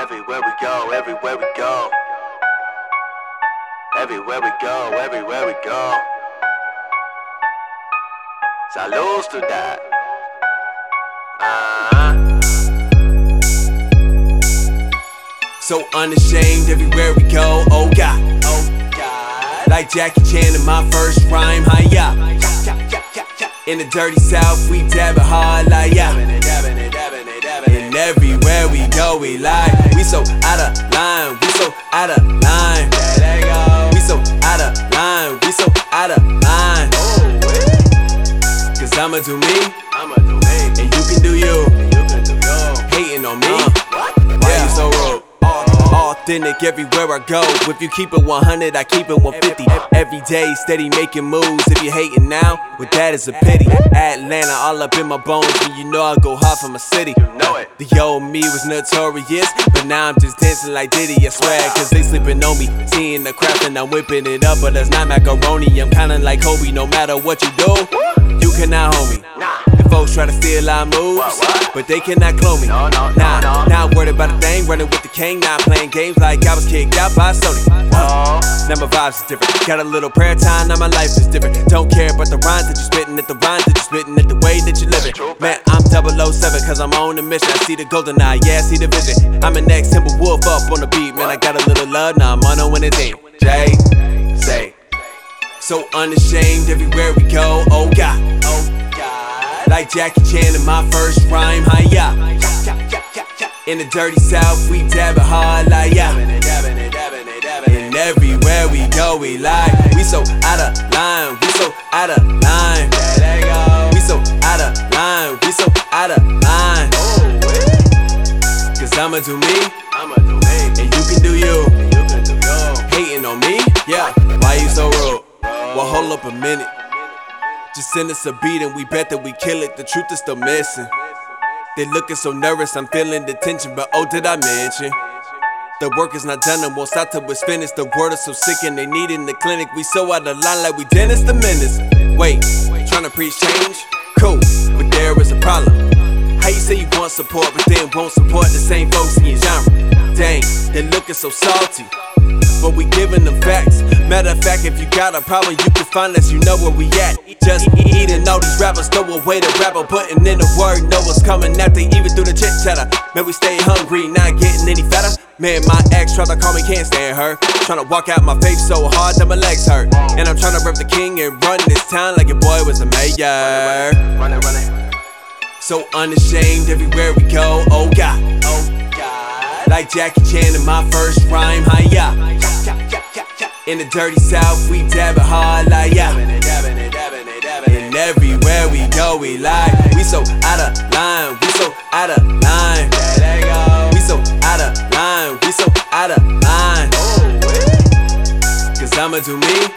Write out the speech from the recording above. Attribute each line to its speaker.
Speaker 1: Everywhere we go, everywhere we go. Everywhere we go, everywhere we go. Salud to that. Uh-huh.
Speaker 2: So unashamed everywhere we go, oh God.
Speaker 1: Oh God.
Speaker 2: Like Jackie Chan in my first rhyme, hi ya. In the dirty south, we dab it hard like.
Speaker 1: Dabbing dabbing dabbing dabbing it.
Speaker 2: And everywhere we go, we like. We so out of line, we so out of line.
Speaker 1: There they go.
Speaker 2: We so out of line, we so out of line.
Speaker 1: Oh.
Speaker 2: Cause I'ma do me,
Speaker 1: I'ma do me.
Speaker 2: and you can do you.
Speaker 1: And you can do yo.
Speaker 2: Hating on me, uh. Authentic everywhere I go. If you keep it 100, I keep it 150. Every day, steady making moves. If you hating now, well, that is a pity. Atlanta, all up in my bones. And you know I go hard for my city.
Speaker 1: You know it.
Speaker 2: The old me was notorious, but now I'm just dancing like Diddy. I swear, cause they sleeping on me. Seeing the craft and I'm whipping it up, but that's not macaroni. I'm kinda like Kobe, no matter what you do, you cannot hold me. Folks try to steal our moves, but they cannot clone me.
Speaker 1: No, no, no,
Speaker 2: nah,
Speaker 1: no.
Speaker 2: Not worried about a thing, running with the king, not playing games like I was kicked out by Sony. Now my vibes is different. Got a little prayer time, now my life is different. Don't care about the rhymes that you spitting, at the rhymes that you spitting, at the way that you living. Man, I'm 007 cause I'm on a mission. I see the golden eye, yeah, I see the vision. I'm an ex Timber Wolf up on the beat, man. I got a little love, now I'm on a winning team. Jay, say. So unashamed everywhere we go, oh God.
Speaker 1: Oh God.
Speaker 2: Like Jackie Chan in my first rhyme, hi ya. In the dirty south, we dab it hard like yeah.
Speaker 1: Dabbing dabbing dabbing dabbing.
Speaker 2: And everywhere we go, we like. We so out of line, we so out of line. We so out of line, we so out of line. Cause I'ma do me,
Speaker 1: I'ma do me.
Speaker 2: and you can do you.
Speaker 1: And you can do yo.
Speaker 2: Hating on me? Yeah, why you so rude? Well, hold up a minute. Just send us a beat and we bet that we kill it. The truth is still missing. They looking so nervous, I'm feeling the tension, but oh, did I mention? The work is not done and won't stop till it's finished. The world is so sick and they need in the clinic. We so out of line like we dentists the menace. Wait, trying to preach change? Cool, but there is a problem. How you say you want support, but then won't support the same folks in your genre? Dang, they looking so salty. But we giving them facts. Matter of fact, if you got a problem, you can find us. You know where we at. Just eating all these rappers, throw away the rapper, putting in the word. Know what's coming after, even through the chit chatter. Man, we stay hungry, not getting any fatter. Man, my ex tried to call me, can't stand her. Trying to walk out my face so hard that my legs hurt. And I'm trying to rep the king and run this town like your boy was a mayor.
Speaker 1: Run it, run it.
Speaker 2: So unashamed everywhere we go, oh God.
Speaker 1: Oh God.
Speaker 2: Like Jackie Chan in my first rhyme, hi ya. In the dirty south, we dab it hard like yeah. And everywhere we go, we like. We so out of line, we so out of line. We so out of line, we so out of line. Cause I'ma do me,